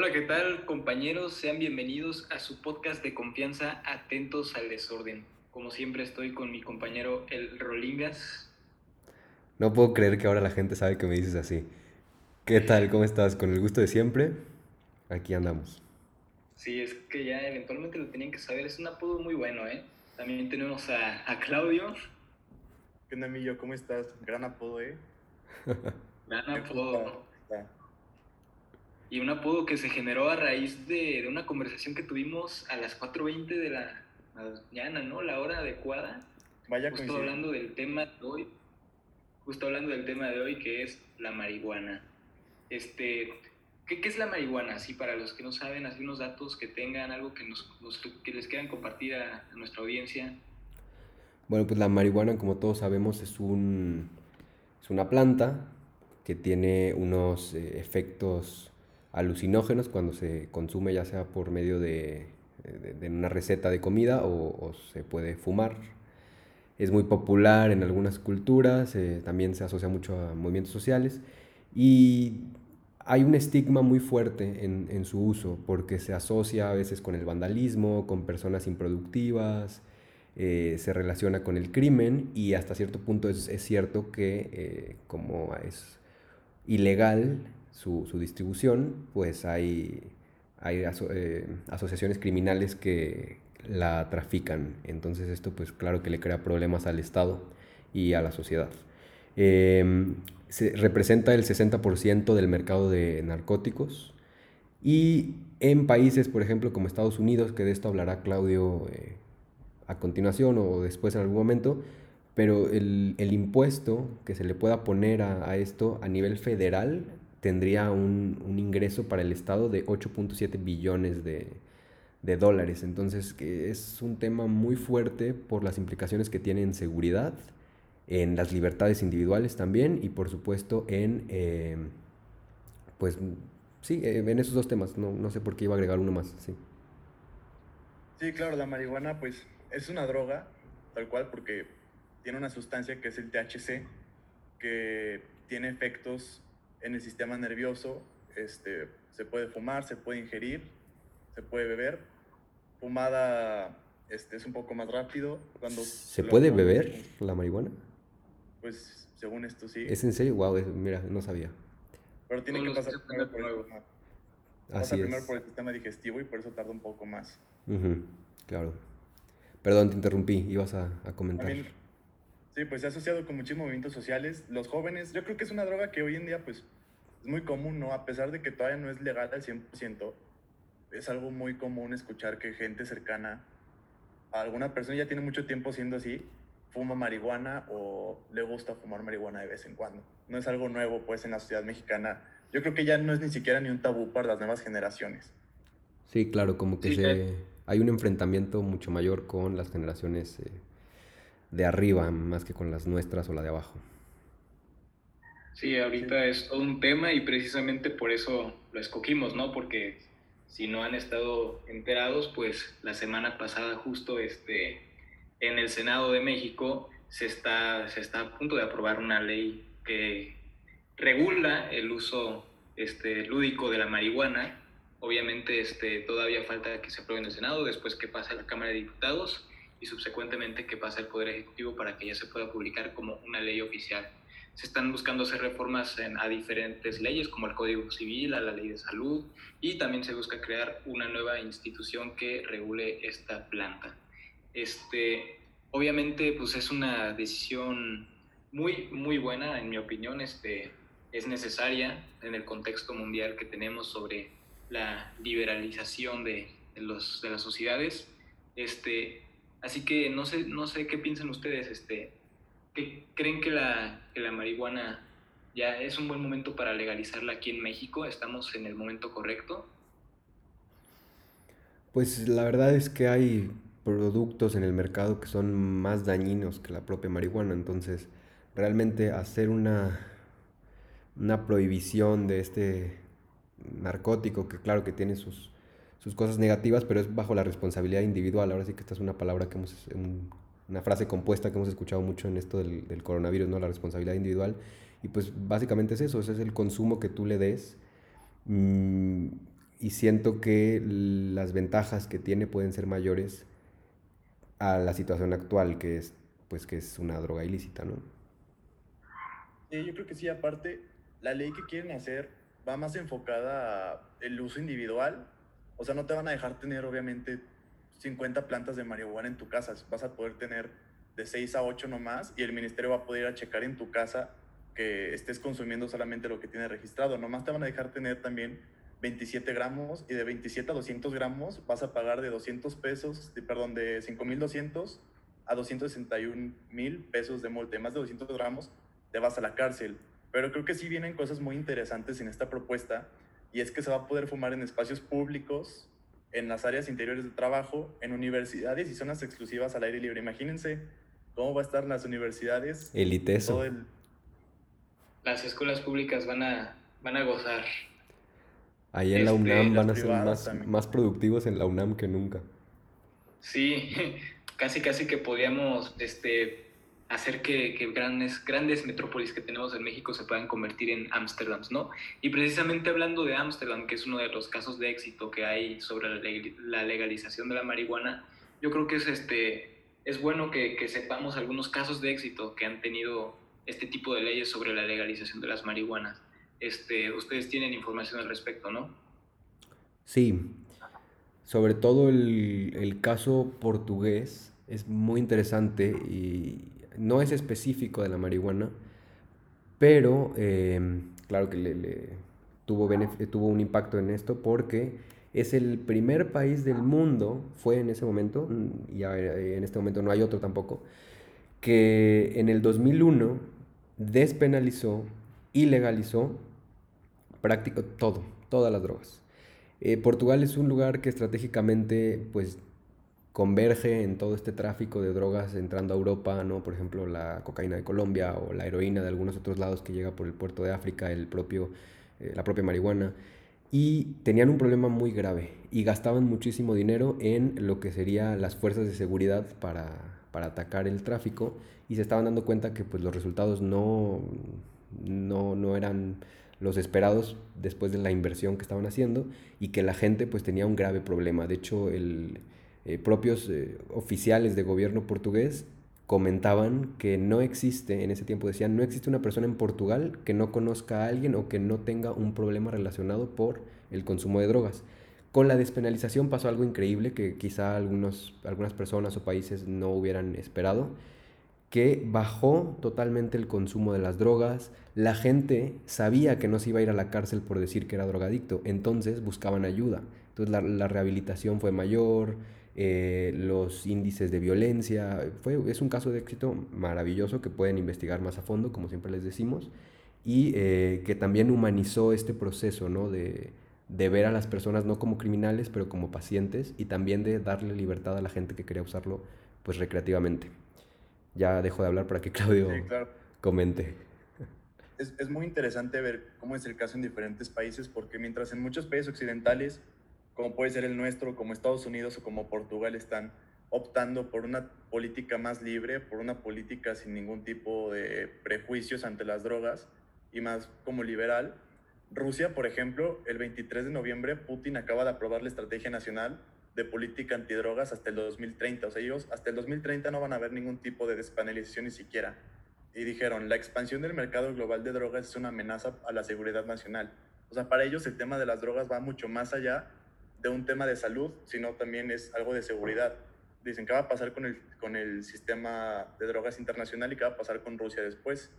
Hola, ¿qué tal compañeros? Sean bienvenidos a su podcast de confianza Atentos al Desorden. Como siempre estoy con mi compañero El Rolingas. No puedo creer que ahora la gente sabe que me dices así. ¿Qué tal? ¿Cómo estás? Con el gusto de siempre, aquí andamos. Sí, es que ya eventualmente lo tenían que saber. Es un apodo muy bueno, ¿eh? También tenemos a, a Claudio. ¿Qué onda, Millo? ¿Cómo estás? Gran apodo, ¿eh? Gran apodo. Y un apodo que se generó a raíz de, de una conversación que tuvimos a las 4.20 de la mañana, ¿no? La hora adecuada. Vaya Justo hablando del tema de hoy. Justo hablando del tema de hoy que es la marihuana. Este, ¿qué, ¿qué, es la marihuana? Así para los que no saben, así unos datos que tengan, algo que, nos, nos que les quieran compartir a, a nuestra audiencia. Bueno, pues la marihuana, como todos sabemos, es, un, es una planta que tiene unos eh, efectos alucinógenos cuando se consume ya sea por medio de, de, una receta de comida o, o, se puede fumar. Es muy popular en algunas culturas, eh, también se asocia mucho a movimientos sociales y hay un estigma muy fuerte en, en, su uso porque se asocia a veces con el vandalismo, con personas improductivas, eh, se relaciona con el crimen y hasta cierto punto es, es cierto que eh, como es ilegal su, su, distribución, pues hay, hay eh, asociaciones criminales que la trafican. Entonces esto pues claro que le crea problemas al Estado y a la sociedad. Eh, se representa el 60% del mercado de narcóticos y en países, por ejemplo, como Estados Unidos, que de esto hablará Claudio eh, a continuación o después en algún momento, pero el, el impuesto que se le pueda poner a, a esto a nivel federal tendría un, un, ingreso para el Estado de 8.7 billones de, de, dólares. Entonces es un tema muy fuerte por las implicaciones que tiene en seguridad, en las libertades individuales también y por supuesto en, eh, pues sí, en esos dos temas. No, no, sé por qué iba a agregar uno más. Sí. sí, claro, la marihuana pues es una droga, tal cual, porque tiene una sustancia que es el THC, que tiene efectos en el sistema nervioso. Este, se puede fumar, se puede ingerir, se puede beber. Fumada este, es un poco más rápido. Cuando ¿Se puede beber la marihuana? Pues según esto sí. ¿Es en serio? Wow, mira, no sabía. Pero tiene que pasar primero por, el, pasa primero por el sistema digestivo y por eso tarda un poco más. Uh -huh, claro. Perdón, te interrumpí, ibas a, a comentar. También, sí, pues se ha asociado con muchos movimientos sociales. Los jóvenes, yo creo que es una droga que hoy en día pues es muy común, ¿no? A pesar de que todavía no es legal al 100%, es algo muy común escuchar que gente cercana a alguna persona ya tiene mucho tiempo siendo así, fuma marihuana o le gusta fumar marihuana de vez en cuando. No es algo nuevo, pues, en la sociedad mexicana. Yo creo que ya no es ni siquiera ni un tabú para las nuevas generaciones. Sí, claro, como que sí, se, hay un enfrentamiento mucho mayor con las generaciones eh, de arriba, más que con las nuestras o la de abajo. Sí, ahorita es todo un tema y precisamente por eso lo escogimos, ¿no? Porque si no han estado enterados, pues la semana pasada justo este en el Senado de México se está, se está a punto de aprobar una ley que regula el uso este, lúdico de la marihuana. Obviamente este, todavía falta que se apruebe en el Senado, después que pase a la Cámara de Diputados y subsecuentemente que pase al Poder Ejecutivo para que ya se pueda publicar como una ley oficial. Se están buscando hacer reformas en, a diferentes leyes, como el Código Civil, a la Ley de Salud, y también se busca crear una nueva institución que regule esta planta. Este, obviamente, pues es una decisión muy, muy buena, en mi opinión, este, es necesaria en el contexto mundial que tenemos sobre la liberalización de, de, los, de las sociedades. Este, así que no sé, no sé qué piensan ustedes, este, ¿qué, ¿creen que la, que la marihuana ya es un buen momento para legalizarla aquí en México? ¿Estamos en el momento correcto? Pues la verdad es que hay productos en el mercado que son más dañinos que la propia marihuana. Entonces, realmente hacer una, una prohibición de este narcótico, que claro que tiene sus, sus cosas negativas, pero es bajo la responsabilidad individual. Ahora sí que esta es una palabra que hemos, un, una frase compuesta que hemos escuchado mucho en esto del, del, coronavirus, ¿no? La responsabilidad individual. Y pues básicamente es eso, ese es el consumo que tú le des. Mmm, y siento que las ventajas que tiene pueden ser mayores a la situación actual, que es, pues, que es una droga ilícita, ¿no? Sí, yo creo que sí, aparte, la ley que quieren hacer va más enfocada al uso individual, o sea, no te van a dejar tener, obviamente, 50 plantas de marihuana en tu casa, vas a poder tener de 6 a 8 nomás y el ministerio va a poder ir a checar en tu casa que estés consumiendo solamente lo que tiene registrado. Nomás te van a dejar tener también 27 gramos y de 27 a 200 gramos vas a pagar de 200 pesos, de, perdón, de 5.200 a 261 mil pesos de multa. Más de 200 gramos te vas a la cárcel. Pero creo que sí vienen cosas muy interesantes en esta propuesta y es que se va a poder fumar en espacios públicos, en las áreas interiores de trabajo, en universidades y zonas exclusivas al aire libre. Imagínense cómo va a estar las universidades. Eliteso. Las escuelas públicas van a, van a gozar. Ahí en la este, UNAM van a ser más, más productivos en la UNAM que nunca. Sí, casi casi que podíamos este, hacer que, que, grandes, grandes metrópolis que tenemos en México se puedan convertir en Ámsterdam, ¿no? Y precisamente hablando de Ámsterdam, que es uno de los casos de éxito que hay sobre la legalización de la marihuana, yo creo que es este, es bueno que, sepamos algunos casos de éxito que han tenido este tipo de leyes sobre la legalización de las marihuanas. Este, ustedes tienen información al respecto, ¿no? Sí, sobre todo el, caso portugués es muy interesante y no es específico de la marihuana, pero em, claro que le, tuvo, un impacto en esto porque es el primer país del mundo, fue en ese momento, mm, y eh, en este momento no hay otro tampoco, que en el 2001 despenalizó y legalizó prácticamente todo, todas las drogas. Eh, Portugal es un lugar que estratégicamente pues converge en todo este tráfico de drogas entrando a Europa, ¿no? Por ejemplo, la cocaína de Colombia o la heroína de algunos otros lados que llega por el puerto de África, el propio, eh, la propia marihuana y tenían un problema muy grave y gastaban muchísimo dinero en lo que serían las fuerzas de seguridad para, para atacar el tráfico y se estaban dando cuenta que pues, los resultados no, no, no, eran los esperados después de la inversión que estaban haciendo y que la gente pues tenía un grave problema. De hecho, el, eh, propios eh, oficiales de gobierno portugués comentaban que no existe, en ese tiempo decían, no existe una persona en Portugal que no conozca a alguien o que no tenga un problema relacionado por el consumo de drogas. Con la despenalización pasó algo increíble que quizá algunos, algunas personas o países no hubieran esperado, que bajó totalmente el consumo de las drogas, la gente sabía que no se iba a ir a la cárcel por decir que era drogadicto, entonces buscaban ayuda, entonces la, la rehabilitación fue mayor, eh, los índices de violencia. Fue, es un caso de éxito maravilloso que pueden investigar más a fondo, como siempre les decimos, y eh, que también humanizó este proceso ¿no? de, de, ver a las personas no como criminales, pero como pacientes, y también de darle libertad a la gente que quería usarlo pues recreativamente. Ya dejo de hablar para que Claudio comente. Es, es muy interesante ver cómo es el caso en diferentes países, porque mientras en muchos países occidentales como puede ser el nuestro, como Estados Unidos o como Portugal, están optando por una política más libre, por una política sin ningún tipo de prejuicios ante las drogas y más como liberal. Rusia, por ejemplo, el 23 de noviembre Putin acaba de aprobar la Estrategia Nacional de Política Antidrogas hasta el 2030. O sea, ellos hasta el 2030 no van a haber ningún tipo de despenalización ni siquiera. Y dijeron, la expansión del mercado global de drogas es una amenaza a la seguridad nacional. O sea, para ellos el tema de las drogas va mucho más allá de un tema de salud, sino también es algo de seguridad. Dicen, ¿qué va a pasar con el, con el sistema de drogas internacional y qué va a pasar con Rusia después?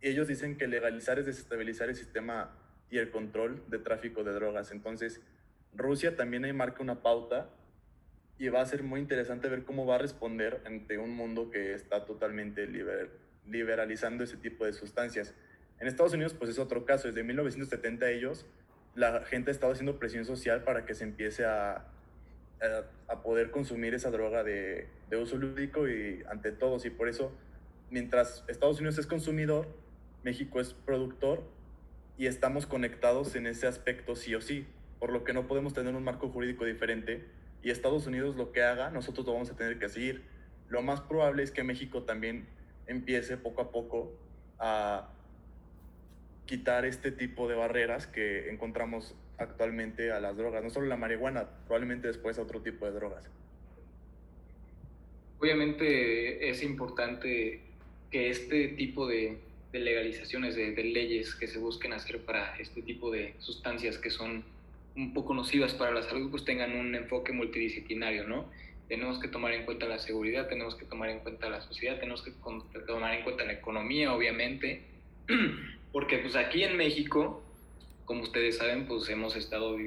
Y ellos dicen que legalizar es desestabilizar el sistema y el control de tráfico de drogas. Entonces, Rusia también ahí marca una pauta y va a ser muy interesante ver cómo va a responder ante un mundo que está totalmente liberalizando ese tipo de sustancias. En Estados Unidos, pues es otro caso. Desde 1970 ellos la gente ha estado haciendo presión social para que se empiece a, a, poder consumir esa droga de, de, uso lúdico y ante todos. Y por eso, mientras Estados Unidos es consumidor, México es productor y estamos conectados en ese aspecto sí o sí, por lo que no podemos tener un marco jurídico diferente y Estados Unidos lo que haga, nosotros lo vamos a tener que seguir. Lo más probable es que México también empiece poco a poco a quitar este tipo de barreras que encontramos actualmente a las drogas, no solo la marihuana, probablemente después a otro tipo de drogas. Obviamente es importante que este tipo de, legalizaciones, de, leyes que se busquen hacer para este tipo de sustancias que son un poco nocivas para la salud, pues tengan un enfoque multidisciplinario, ¿no? Tenemos que tomar en cuenta la seguridad, tenemos que tomar en cuenta la sociedad, tenemos que tomar en cuenta la economía, obviamente, porque pues aquí en México, como ustedes saben, pues hemos estado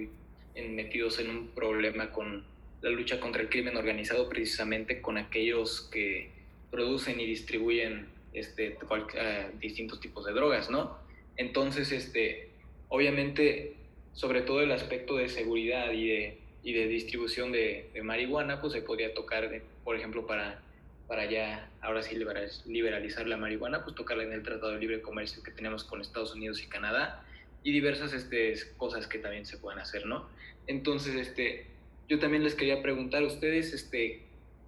metidos en un problema con la lucha contra el crimen organizado precisamente con aquellos que producen y distribuyen este, eh, distintos tipos de drogas, ¿no? Entonces, este, obviamente, sobre todo el aspecto de seguridad y de, y de distribución de, marihuana, pues se podría tocar, por ejemplo, para, para ya, ahora sí, liberalizar la marihuana, pues tocarla en el Tratado de Libre Comercio que tenemos con Estados Unidos y Canadá y diversas este, cosas que también se pueden hacer, ¿no? Entonces, este, yo también les quería preguntar a ustedes, este,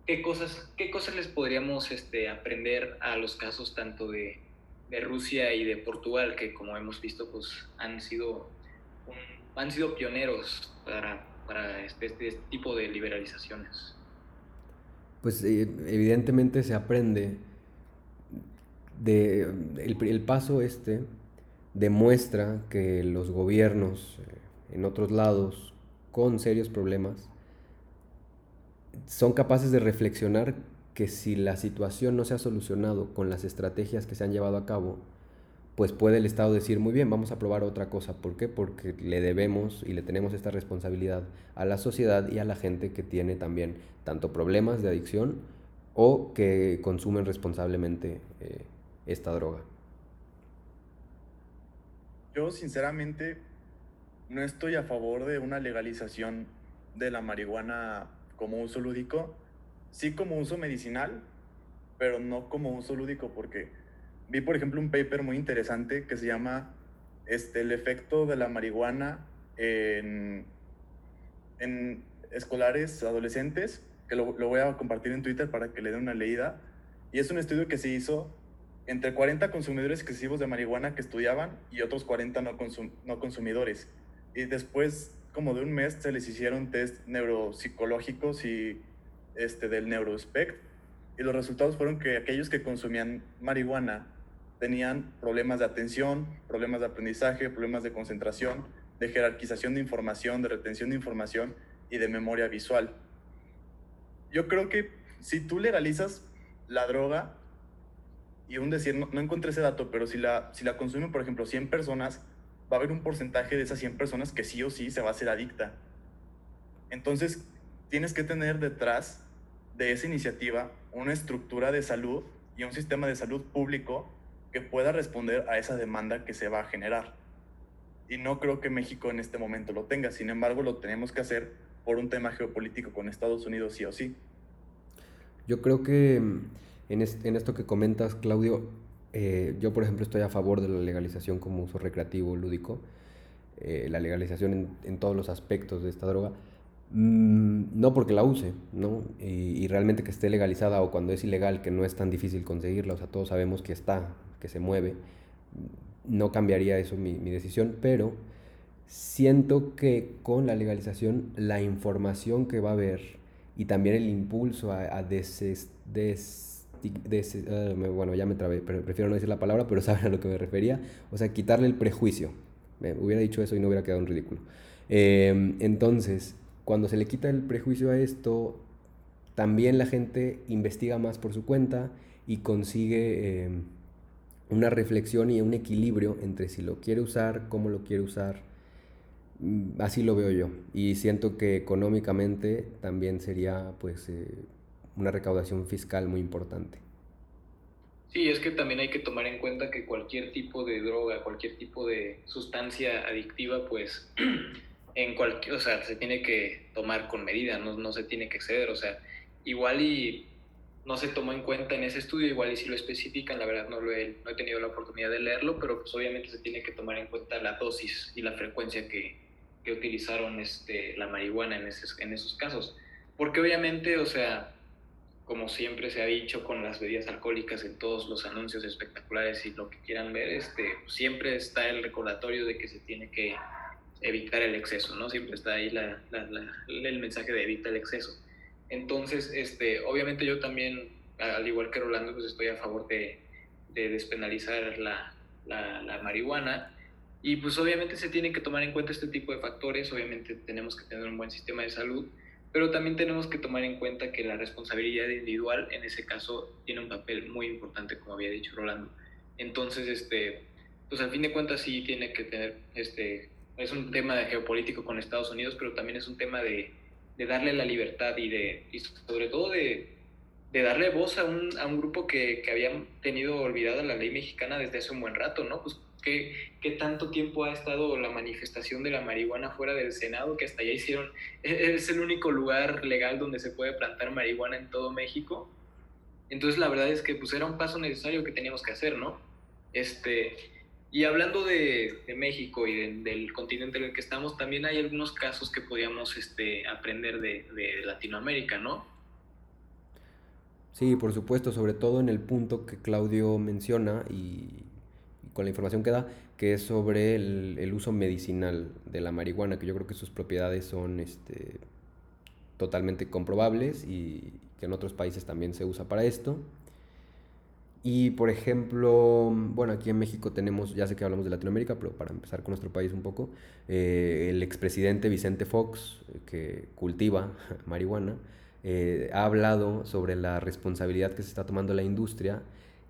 ¿qué cosas, qué cosas les podríamos este, aprender a los casos tanto de, de Rusia y de Portugal, que como hemos visto, pues han sido, han sido pioneros para, para este, este, tipo de liberalizaciones? Pues eh, evidentemente se aprende de el, el, paso este demuestra que los gobiernos eh, en otros lados con serios problemas, son capaces de reflexionar que si la situación no se ha solucionado con las estrategias que se han llevado a cabo, pues puede el Estado decir, muy bien, vamos a probar otra cosa. ¿Por qué? Porque le debemos y le tenemos esta responsabilidad a la sociedad y a la gente que tiene también tanto problemas de adicción o que consumen responsablemente eh, esta droga. Yo sinceramente no estoy a favor de una legalización de la marihuana como uso lúdico, sí como uso medicinal, pero no como uso lúdico porque vi por ejemplo un paper muy interesante que se llama este, el efecto de la marihuana en, en escolares adolescentes, que lo, lo voy a compartir en Twitter para que le den una leída. Y es un estudio que se hizo entre 40 consumidores excesivos de marihuana que estudiaban y otros 40 no, no consumidores y después como de un mes se les hicieron test neuropsicológicos y este, del neurospect y los resultados fueron que aquellos que consumían marihuana tenían problemas de atención, problemas de aprendizaje, problemas de concentración, de jerarquización de información, de retención de información y de memoria visual. Yo creo que si tú legalizas la droga, y un decir, no, no encontré ese dato, pero si la, si la consumen, por ejemplo, 100 personas, va a haber un porcentaje de esas 100 personas que sí o sí se va a hacer adicta. Entonces, tienes que tener detrás de esa iniciativa una estructura de salud y un sistema de salud público que pueda responder a esa demanda que se va a generar. Y no creo que México en este momento lo tenga, sin embargo lo tenemos que hacer por un tema geopolítico con Estados Unidos sí o sí. Yo creo que mm, en, en esto que comentas, Claudio, eh, yo, por ejemplo, estoy a favor de la legalización como uso recreativo, lúdico, eh, la legalización en, todos los aspectos de esta droga, mm, no porque la use, ¿no? Y, realmente que esté legalizada o cuando es ilegal, que no es tan difícil conseguirla, o sea, todos sabemos que está, que se mueve, no cambiaría eso mi, decisión, pero siento que con la legalización la información que va a haber y también el impulso a, a des, Ah, bueno, ya me trabé, pero prefiero no decir la palabra, pero saben a lo que me refería. O sea, quitarle el prejuicio. Me hubiera dicho eso y no hubiera quedado en ridículo. Em, entonces, cuando se le quita el prejuicio a esto, también la gente investiga más por su cuenta y consigue em, una reflexión y un equilibrio entre si lo quiere usar, cómo lo quiere usar. Mm, así lo veo yo. Y siento que económicamente también sería, pues, eh, una recaudación fiscal muy importante. Sí, es que también hay que tomar en cuenta que cualquier tipo de droga, cualquier tipo de sustancia adictiva, pues en cualquier, o sea, se tiene que tomar con medida, no, no se tiene que exceder, o sea, igual y no se tomó en cuenta en ese estudio, igual y si lo especifican, la verdad no, lo he, no he tenido la oportunidad de leerlo, pero pues obviamente se tiene que tomar en cuenta la dosis y la frecuencia que, que utilizaron este, la marihuana en, en esos casos. Porque obviamente, o sea, como siempre se ha dicho con las bebidas alcohólicas en todos los anuncios espectaculares y lo que quieran ver, este, siempre está el recordatorio de que se tiene que evitar el exceso, ¿no? Siempre está ahí la, el mensaje de evita el exceso. Entonces, este, obviamente yo también, al igual que Rolando, pues estoy a favor de, de despenalizar la, la, marihuana. Y pues obviamente se tienen que tomar en cuenta este tipo de factores, obviamente tenemos que tener un buen sistema de salud, pero también tenemos que tomar en cuenta que la responsabilidad individual en ese caso tiene un papel muy importante, como había dicho Rolando. Entonces, este, pues al fin de cuentas sí tiene que tener, este, es un tema geopolítico con Estados Unidos, pero también es un tema de, de darle la libertad y, de, y sobre todo de, de darle voz a un, a un grupo que, que había tenido olvidada la ley mexicana desde hace un buen rato, ¿no? Pues ¿Qué, ¿Qué, tanto tiempo ha estado la manifestación de la marihuana fuera del Senado? Que hasta ya hicieron, e-, es el único lugar legal donde se puede plantar marihuana en todo México. Entonces la verdad es que pues era un paso necesario que teníamos que hacer, ¿no? Este, y hablando de, México y del continente en el que estamos, también hay algunos casos que podíamos este, aprender de, de Latinoamérica, ¿no? Sí, por supuesto, sobre todo en el punto que Claudio menciona y con la información que da, que es sobre el, uso medicinal de la marihuana, que yo creo que sus propiedades son este, totalmente comprobables y que en otros países también se usa para esto. Y por ejemplo, bueno, aquí en México tenemos, ya sé que hablamos de Latinoamérica, pero para empezar con nuestro país un poco, eh, el expresidente Vicente Fox, que cultiva marihuana, eh, ha hablado sobre la responsabilidad que se está tomando la industria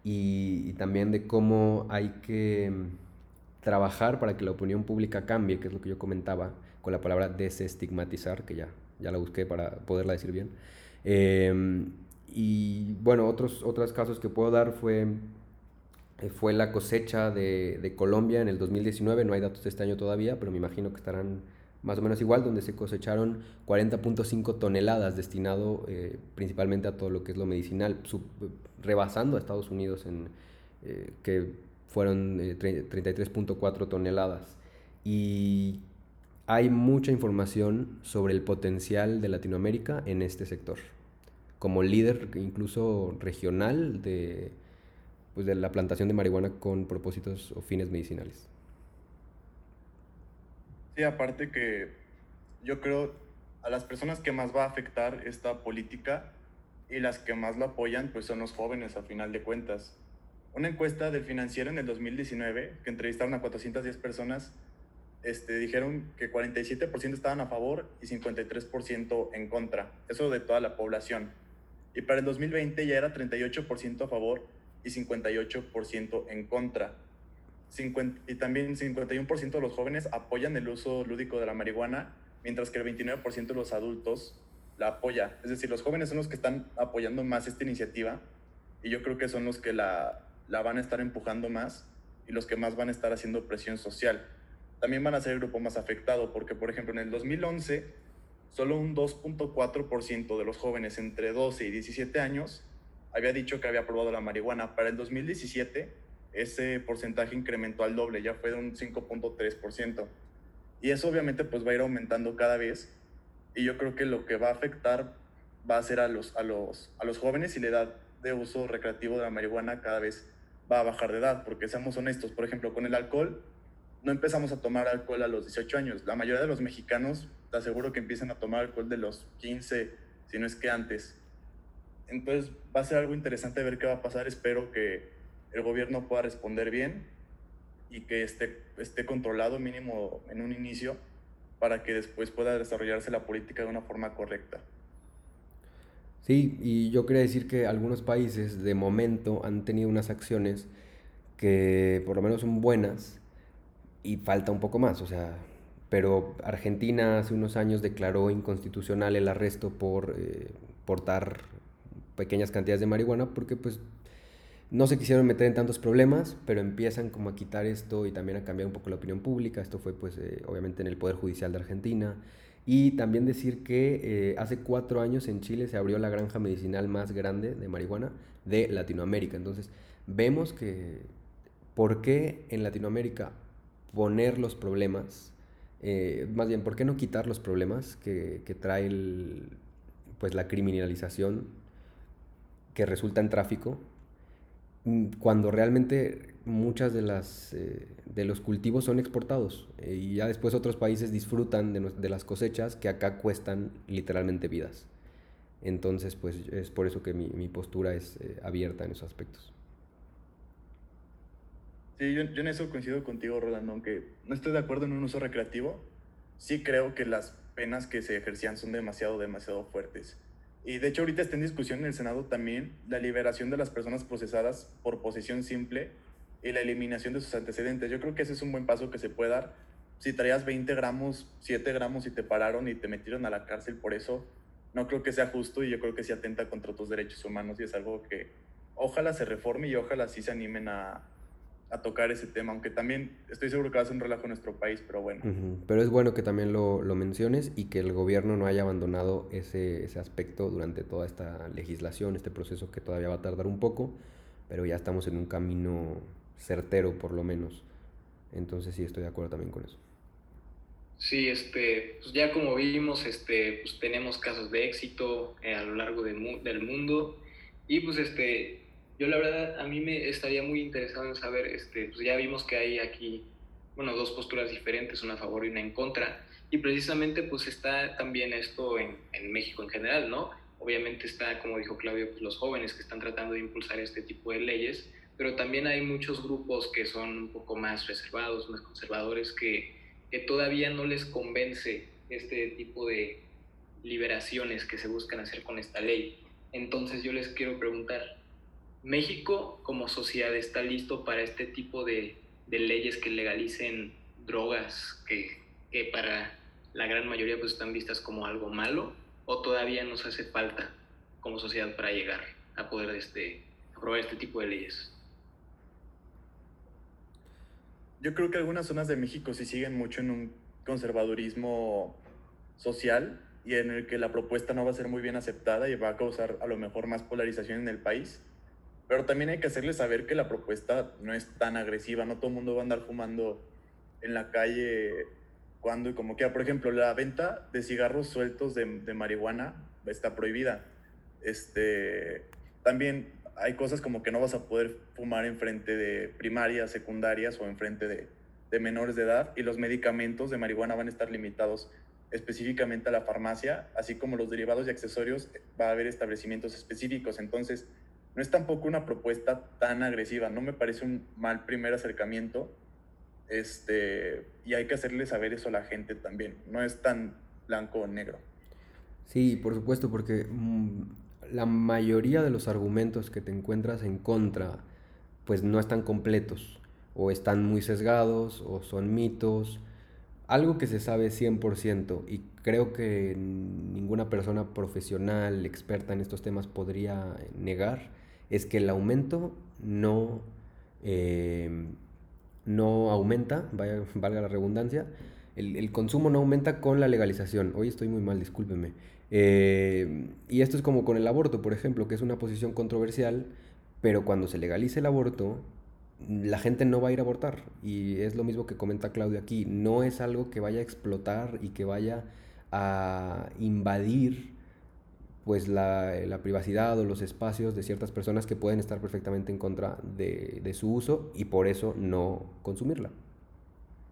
y, también de cómo hay que mm, trabajar para que la opinión pública cambie, que es lo que yo comentaba con la palabra desestigmatizar, que ya, ya la busqué para poderla decir bien. Em, y bueno, otros, otros casos que puedo dar fue, eh, fue la cosecha de, de Colombia en el 2019, no hay datos de este año todavía, pero me imagino que estarán más o menos igual, donde se cosecharon 40.5 toneladas destinado eh, principalmente a todo lo que es lo medicinal, rebasando a Estados Unidos en eh, que fueron 33.4 eh, toneladas. Y hay mucha información sobre el potencial de Latinoamérica en este sector, como líder incluso regional de, pues, de la plantación de marihuana con propósitos o fines medicinales aparte que yo creo a las personas que más va a afectar esta política y las que más la apoyan, pues son los jóvenes a final de cuentas. Una encuesta del financiero en el 2019, que entrevistaron a 410 personas, este, dijeron que 47% estaban a favor y 53% en contra. Eso de toda la población. Y para el 2020 ya era 38% a favor y 58% en contra y también 51% de los jóvenes apoyan el uso lúdico de la marihuana, mientras que el 29% de los adultos la apoya. Es decir, los jóvenes son los que están apoyando más esta iniciativa y yo creo que son los que la, la van a estar empujando más y los que más van a estar haciendo presión social. También van a ser el grupo más afectado porque, por ejemplo, en el 2011, solo un 2.4% de los jóvenes entre 12 y 17 años había dicho que había probado la marihuana. Para el 2017, ese porcentaje incrementó al doble, ya fue de un 5.3%. Y eso obviamente pues va a ir aumentando cada vez. Y yo creo que lo que va a afectar va a ser a los, a los, a los jóvenes y la edad de uso recreativo de la marihuana cada vez va a bajar de edad, porque seamos honestos, por ejemplo, con el alcohol, no empezamos a tomar alcohol a los 18 años. La mayoría de los mexicanos, te aseguro que empiezan a tomar alcohol de los 15, si no es que antes. Entonces va a ser algo interesante ver qué va a pasar. Espero que, el gobierno pueda responder bien y que esté, esté controlado mínimo en un inicio para que después pueda desarrollarse la política de una forma correcta. Sí, y yo quería decir que algunos países de momento han tenido unas acciones que por lo menos son buenas y falta un poco más, o sea, pero Argentina hace unos años declaró inconstitucional el arresto por eh, portar pequeñas cantidades de marihuana porque pues no se quisieron meter en tantos problemas, pero empiezan como a quitar esto y también a cambiar un poco la opinión pública. Esto fue pues eh, obviamente en el Poder Judicial de Argentina. Y también decir que eh, hace cuatro años en Chile se abrió la granja medicinal más grande de marihuana de Latinoamérica. Entonces vemos que por qué en Latinoamérica poner los problemas, eh, más bien, ¿por qué no quitar los problemas que, que trae pues, la criminalización que resulta en tráfico, mm, cuando realmente muchas de las eh, de los cultivos son exportados eh, y ya después otros países disfrutan de, las cosechas que acá cuestan literalmente vidas. Entonces, pues es por eso que mi, postura es abierta en esos aspectos. Sí, yo, yo, en eso coincido contigo, Rolando, aunque no estoy de acuerdo en un uso recreativo, sí creo que las penas que se ejercían son demasiado, demasiado fuertes. Y de hecho ahorita está en discusión en el Senado también la liberación de las personas procesadas por posesión simple y la eliminación de sus antecedentes. Yo creo que ese es un buen paso que se puede dar. Si traías 20 gramos, 7 gramos y te pararon y te metieron a la cárcel por eso, no creo que sea justo y yo creo que sí atenta contra tus derechos humanos y es algo que ojalá se reforme y ojalá sí se animen a, a tocar ese tema, aunque también estoy seguro que va a ser un relajo en nuestro país, pero bueno. Pero es bueno que también lo, lo, menciones y que el gobierno no haya abandonado ese, ese aspecto durante toda esta legislación, este proceso que todavía va a tardar un poco, pero ya estamos en un camino certero por lo menos. Entonces sí estoy de acuerdo también con eso. Sí, este, pues ya como vimos, este, pues tenemos casos de éxito eh, a lo largo de, del mundo y pues este, yo la verdad a mí me estaría muy interesado en saber, este, pues ya vimos que hay aquí, bueno, dos posturas diferentes, una a favor y una en contra y precisamente pues está también esto en, en México en general, ¿no? Obviamente está, como dijo Claudio, pues los jóvenes que están tratando de impulsar este tipo de leyes pero también hay muchos grupos que son un poco más reservados, más conservadores, que, que todavía no les convence este tipo de liberaciones que se buscan hacer con esta ley. Entonces yo les quiero preguntar, ¿México como sociedad está listo para este tipo de, leyes que legalicen drogas que, que, para la gran mayoría pues están vistas como algo malo? ¿O todavía nos hace falta como sociedad para llegar a poder este, aprobar este tipo de leyes? yo creo que algunas zonas de México sí siguen mucho en un conservadurismo social y en el que la propuesta no va a ser muy bien aceptada y va a causar a lo mejor más polarización en el país. Pero también hay que hacerles saber que la propuesta no es tan agresiva, no todo el mundo va a andar fumando en la calle cuando y como quiera. Por ejemplo, la venta de cigarros sueltos de, de marihuana está prohibida. Este, también hay cosas como que no vas a poder fumar en frente de primarias, secundarias o en frente de, de menores de edad y los medicamentos de marihuana van a estar limitados específicamente a la farmacia, así como los derivados y accesorios, va a haber establecimientos específicos. Entonces, no es tampoco una propuesta tan agresiva, no me parece un mal primer acercamiento, este, y hay que hacerle saber eso a la gente también, no es tan blanco o negro. Sí, por supuesto, porque mm, la mayoría de los argumentos que te encuentras en contra pues no están completos o están muy sesgados o son mitos. Algo que se sabe 100% y creo que ninguna persona profesional, experta en estos temas podría negar, es que el aumento no, eh, no aumenta, valga la redundancia, el, el, consumo no aumenta con la legalización. Hoy estoy muy mal, discúlpeme. Eh, y esto es como con el aborto, por ejemplo, que es una posición controversial, pero cuando se legalice el aborto, la gente no va a ir a abortar. Y es lo mismo que comenta Claudio aquí, no es algo que vaya a explotar y que vaya a invadir pues la, la privacidad o los espacios de ciertas personas que pueden estar perfectamente en contra de, de su uso y por eso no consumirla.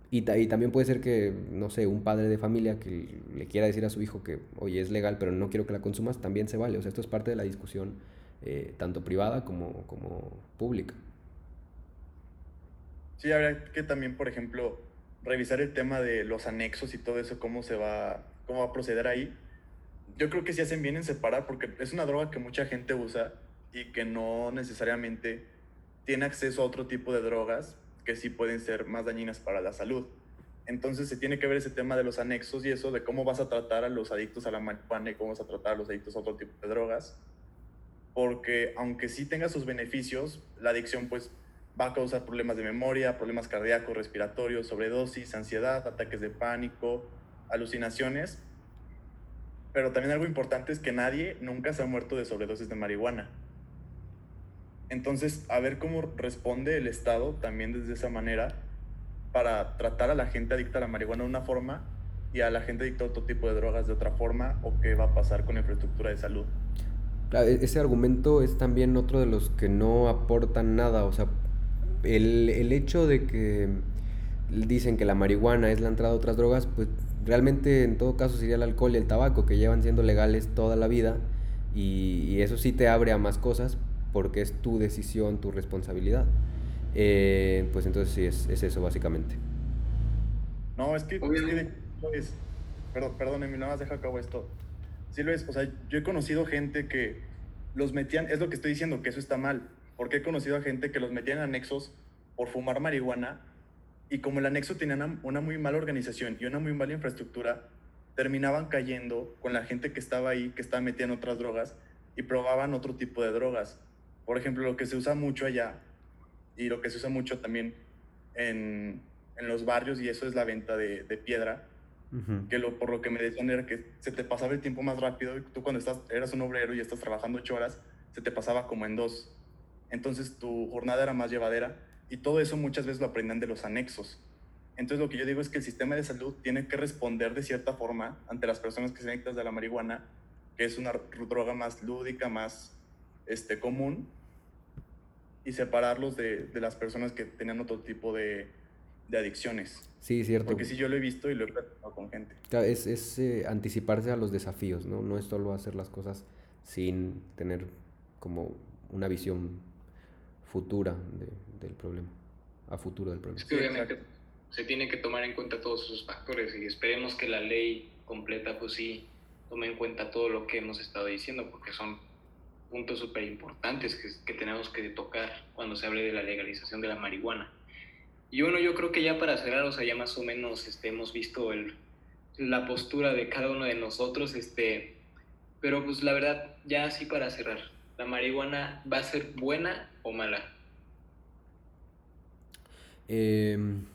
Y, también puede ser que, no sé, un padre de familia que le quiera decir a su hijo que, oye, es legal, pero no quiero que la consumas, también se vale. O sea, esto es parte de la discusión eh, tanto privada como, como pública. Sí, habrá que también, por ejemplo, revisar el tema de los anexos y todo eso, cómo se va, cómo va a proceder ahí. Yo creo que sí hacen bien en separar, porque es una droga que mucha gente usa y que no necesariamente tiene acceso a otro tipo de drogas, que sí pueden ser más dañinas para la salud. Entonces se tiene que ver ese tema de los anexos y eso de cómo vas a tratar a los adictos a la marihuana y cómo vas a tratar a los adictos a otro tipo de drogas. Porque aunque sí tenga sus beneficios, la adicción pues va a causar problemas de memoria, problemas cardíacos, respiratorios, sobredosis, ansiedad, ataques de pánico, alucinaciones. Pero también algo importante es que nadie nunca se ha muerto de sobredosis de marihuana. Entonces, a ver cómo responde el Estado también desde esa manera para tratar a la gente adicta a la marihuana de una forma y a la gente adicta a otro tipo de drogas de otra forma o qué va a pasar con la infraestructura de salud. e-, ese argumento es también otro de los que no aportan nada, o sea, el, el hecho de que dicen que la marihuana es la entrada de otras drogas, pues realmente en todo caso sería el alcohol y el tabaco, que llevan siendo legales toda la vida, y, eso sí te abre a más cosas porque es tu decisión, tu responsabilidad. Eh, pues entonces sí, es, es, eso básicamente. No, es que, es, perdón, perdón, nada más deja acabo esto. Sí lo es, o sea, yo he conocido gente que los metían, es lo que estoy diciendo, que eso está mal, porque he conocido a gente que los metían anexos por fumar marihuana y como el anexo tenía una, muy mala organización y una muy mala infraestructura, terminaban cayendo con la gente que estaba ahí, que estaba metida en otras drogas y probaban otro tipo de drogas. Por ejemplo, lo que se usa mucho allá y lo que se usa mucho también en, en los barrios y eso es la venta de, de piedra, que lo, por lo que me decían era que se te pasaba el tiempo más rápido y tú cuando estás, eras un obrero y estás trabajando ocho horas, se te pasaba como en dos. Entonces tu jornada era más llevadera y todo eso muchas veces lo aprenden de los anexos. Entonces lo que yo digo es que el sistema de salud tiene que responder de cierta forma ante las personas que se adictas de la marihuana, que es una droga más lúdica, más este, común, y separarlos de, de las personas que tenían otro tipo de, de, adicciones. Sí, cierto. Porque sí yo lo he visto y lo he platicado con gente. Es, es eh, anticiparse a los desafíos, ¿no? No es solo hacer las cosas sin tener como una visión futura de, del problema, a futuro del problema. Es que obviamente se tiene que tomar en cuenta todos esos factores y esperemos que la ley completa pues sí tome en cuenta todo lo que hemos estado diciendo porque son puntos súper importantes que, que, tenemos que tocar cuando se hable de la legalización de la marihuana. Y bueno, yo creo que ya para cerrar, o sea, ya más o menos este, hemos visto el, la postura de cada uno de nosotros, este, pero pues la verdad, ya así para cerrar, ¿la marihuana va a ser buena o mala? Em,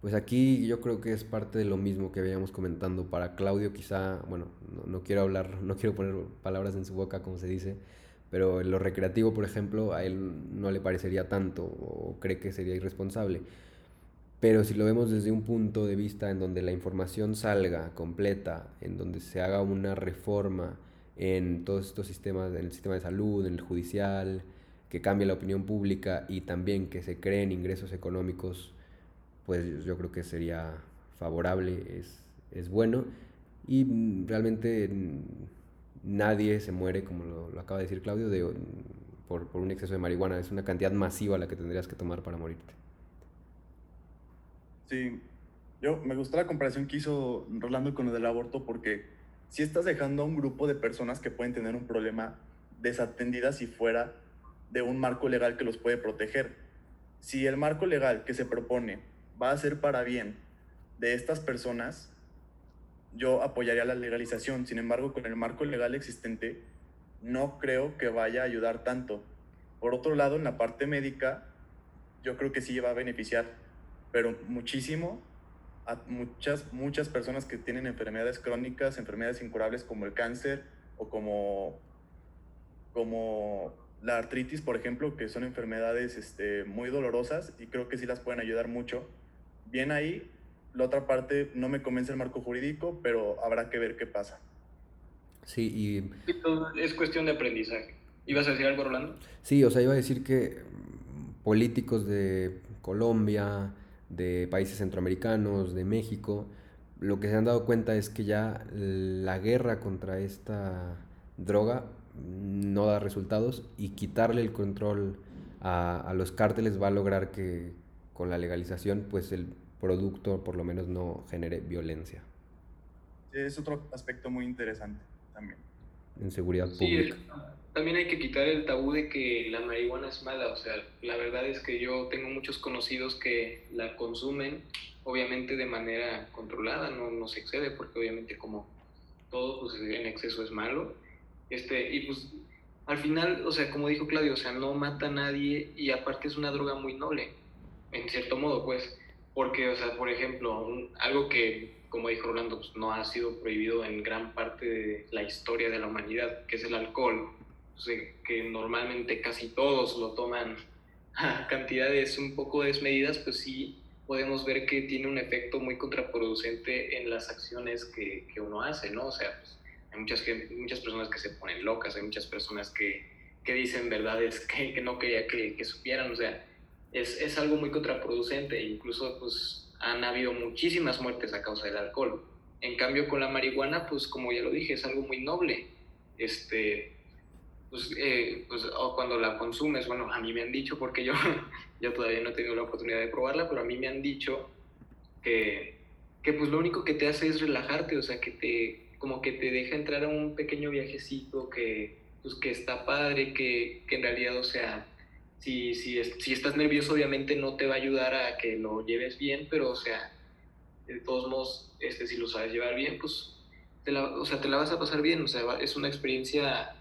pues aquí yo creo que es parte de lo mismo que habíamos comentando. Para Claudio quizá, bueno, no, quiero hablar, no quiero poner palabras en su boca como se dice, pero en lo recreativo, por ejemplo, a él no le parecería tanto o cree que sería irresponsable. Pero si lo vemos desde un punto de vista en donde la información salga completa, en donde se haga una reforma en todos estos sistemas, en el sistema de salud, en el judicial, que cambie la opinión pública y también que se creen ingresos económicos, pues yo creo que sería favorable, es, es bueno. Y realmente nadie se muere, como lo, acaba de decir Claudio, de, por, por, un exceso de marihuana. Es una cantidad masiva la que tendrías que tomar para morirte. Sí, yo me gustó la comparación que hizo Rolando con lo del aborto porque si estás dejando a un grupo de personas que pueden tener un problema desatendidas si fuera de un marco legal que los puede proteger. Si el marco legal que se propone va a ser para bien de estas personas, yo apoyaría la legalización. Sin embargo, con el marco legal existente, no creo que vaya a ayudar tanto. Por otro lado, en la parte médica, yo creo que sí va a beneficiar, pero muchísimo a muchas, muchas personas que tienen enfermedades crónicas, enfermedades incurables como el cáncer o como, como la artritis, por ejemplo, que son enfermedades este, muy dolorosas y creo que sí las pueden ayudar mucho. Bien ahí, la otra parte no me convence el marco jurídico, pero habrá que ver qué pasa. Sí, y... Es cuestión de aprendizaje. ¿Ibas a decir algo, Rolando? Sí, o sea, iba a decir que políticos de Colombia, de países centroamericanos, de México, lo que se han dado cuenta es que ya la guerra contra esta droga no da resultados y quitarle el control a, a, los cárteles va a lograr que con la legalización pues el producto por lo menos no genere violencia. Es otro aspecto muy interesante también. En seguridad pública. También hay que quitar el tabú de que la marihuana es mala, o sea, la verdad es que yo tengo muchos conocidos que la consumen obviamente de manera controlada, no, no se excede porque obviamente como todo pues en exceso es malo. Este, y pues al final, o sea, como dijo Claudio, o sea, no mata a nadie y aparte es una droga muy noble, en cierto modo, pues, porque, o sea, por ejemplo, algo que, como dijo Rolando, pues, no ha sido prohibido en gran parte de la historia de la humanidad, que es el alcohol, sea, que normalmente casi todos lo toman a cantidades un poco desmedidas, pues sí podemos ver que tiene un efecto muy contraproducente en las acciones que, que uno hace, ¿no? O sea, pues, hay muchas, muchas personas que se ponen locas, hay muchas personas que, que dicen verdades que, que no quería que, que, supieran, o sea, es, es, algo muy contraproducente, incluso pues han habido muchísimas muertes a causa del alcohol. En cambio con la marihuana, pues como ya lo dije, es algo muy noble. Este, pues, eh, pues cuando la consumes, bueno, a mí me han dicho, porque yo, yo todavía no he tenido la oportunidad de probarla, pero a mí me han dicho que, que pues lo único que te hace es relajarte, o sea, que te, como que te deja entrar a un pequeño viajecito que, pues, que está padre, que, que en realidad, o sea, si, si, si estás nervioso obviamente no te va a ayudar a que lo lleves bien, pero o sea, de todos modos, este, si lo sabes llevar bien, pues te la, o sea, te la vas a pasar bien, o sea, es una experiencia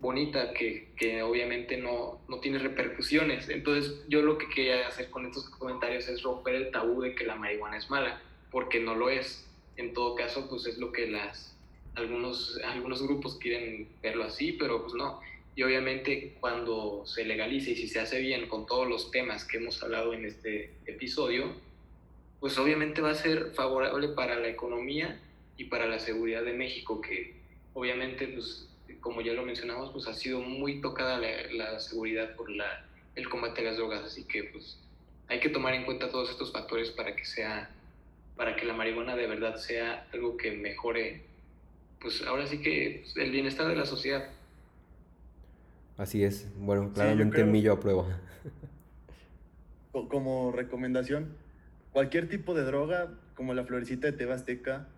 bonita que, que obviamente no, no, tiene repercusiones. Entonces yo lo que quería hacer con estos comentarios es romper el tabú de que la marihuana es mala, porque no lo es. En todo caso, pues es lo que las, algunos, algunos grupos quieren verlo así, pero pues no. Y obviamente cuando se legalice y si se hace bien con todos los temas que hemos hablado en este episodio, pues obviamente va a ser favorable para la economía y para la seguridad de México, que obviamente pues como ya lo mencionamos, pues ha sido muy tocada la, seguridad por la, el combate a las drogas, así que pues hay que tomar en cuenta todos estos factores para que sea, para que la marihuana de verdad sea algo que mejore, pues ahora sí que pues, el bienestar de la sociedad. Así es, bueno, claramente sí, Millo aprueba. Como recomendación, cualquier tipo de droga, como la florecita de Tebasteca,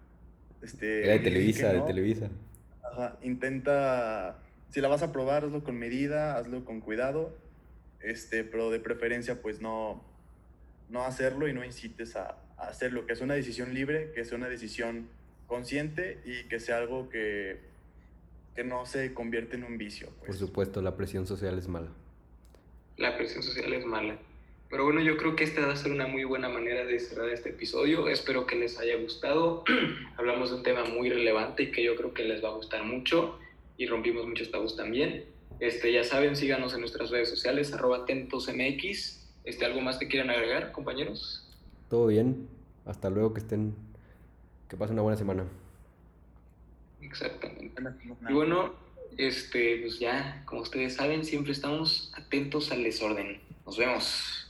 este... de Televisa, de Televisa intenta, si la vas a probar, hazlo con medida, hazlo con cuidado, este, pero de preferencia pues no, no hacerlo y no incites a, hacerlo, que es una decisión libre, que sea una decisión consciente y que sea algo que, que no se convierte en un vicio. Pues. Por supuesto, la presión social es mala. La presión social es mala. Pero bueno, yo creo que esta va a ser una muy buena manera de cerrar este episodio. Espero que les haya gustado. Hablamos de un tema muy relevante y que yo creo que les va a gustar mucho y rompimos muchos tabús también. Este, ya saben, síganos en nuestras redes sociales, arroba atentosmx. Este, ¿Algo más que quieran agregar, compañeros? Todo bien. Hasta luego, que estén, que pasen una buena semana. Exactamente. Y bueno, este, pues ya, como ustedes saben, siempre estamos atentos al desorden. Nos vemos.